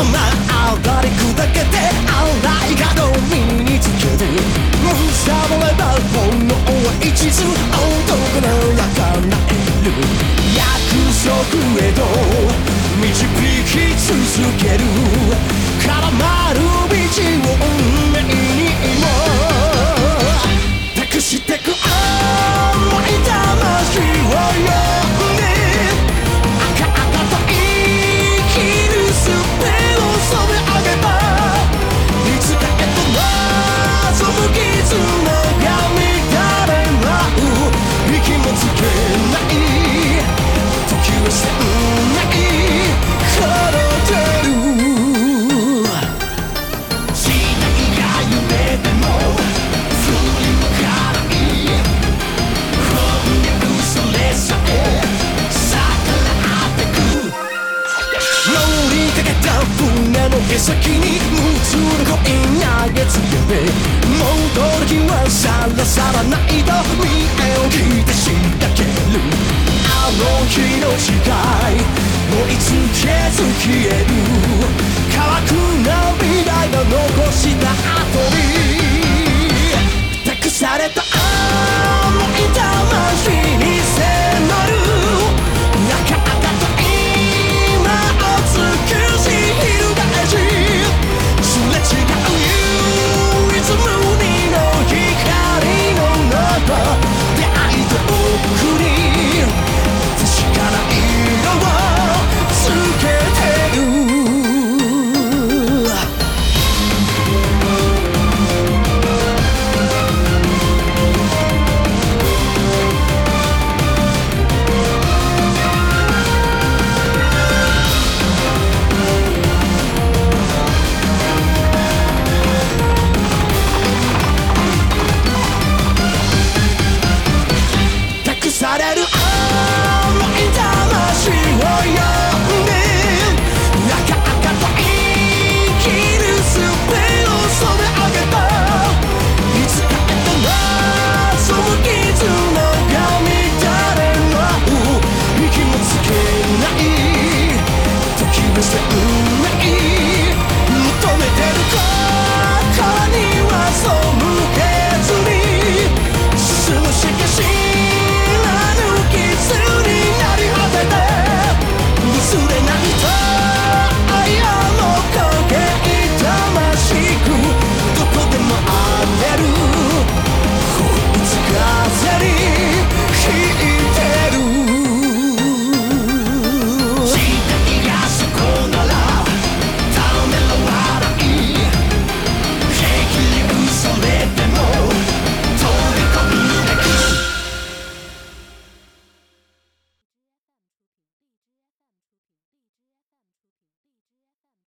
とな上り砕けて荒い角身につける。貪れば炎は一途男の中なえる。約束へと乗りかけた船の毛先に無痛な恋投げつけて戻る気はさらさらないと見えを切いて仕掛けるあの日の誓いもういつけず消える乾く涙が残した後に託された愛。